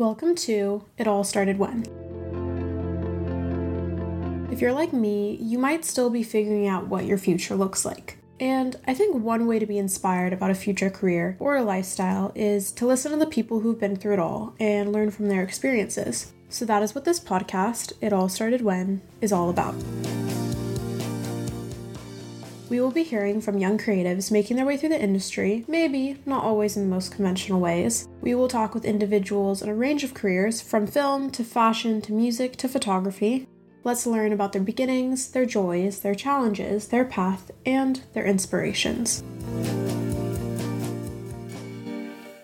Welcome to It All Started When. If you're like me, you might still be figuring out what your future looks like. And I think one way to be inspired about a future career or a lifestyle is to listen to the people who've been through it all and learn from their experiences. So that is what this podcast, It All Started When, is all about. We will be hearing from young creatives making their way through the industry, maybe not always in the most conventional ways. We will talk with individuals in a range of careers, from film to fashion to music to photography. Let's learn about their beginnings, their joys, their challenges, their path, and their inspirations.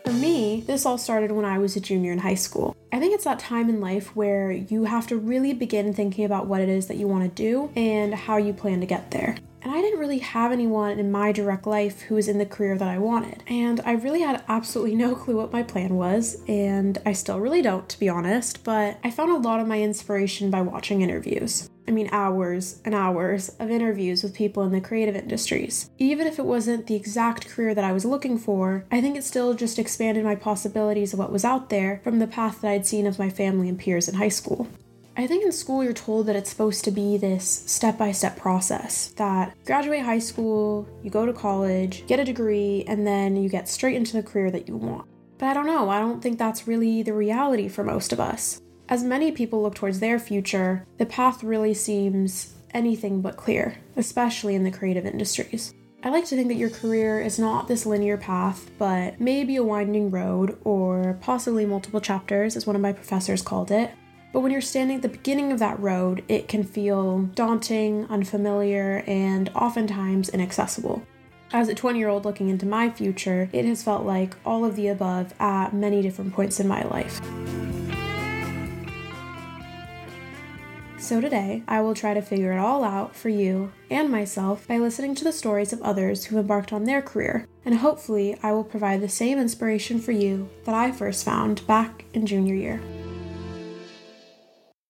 For me, this all started when I was a junior in high school. I think it's that time in life where you have to really begin thinking about what it is that you want to do and how you plan to get there. And I didn't really have anyone in my direct life who was in the career that I wanted. And I really had absolutely no clue what my plan was, and I still really don't, to be honest. But I found a lot of my inspiration by watching interviews. I mean, hours and hours of interviews with people in the creative industries. Even if it wasn't the exact career that I was looking for, I think it still just expanded my possibilities of what was out there from the path that I'd seen of my family and peers in high school. I think in school you're told that it's supposed to be this step by step process that graduate high school, you go to college, get a degree, and then you get straight into the career that you want. But I don't know, I don't think that's really the reality for most of us. As many people look towards their future, the path really seems anything but clear, especially in the creative industries. I like to think that your career is not this linear path, but maybe a winding road or possibly multiple chapters, as one of my professors called it, but when you're standing at the beginning of that road, it can feel daunting, unfamiliar, and oftentimes inaccessible. As a 20 year old looking into my future, it has felt like all of the above at many different points in my life. So today, I will try to figure it all out for you and myself by listening to the stories of others who have embarked on their career, and hopefully, I will provide the same inspiration for you that I first found back in junior year.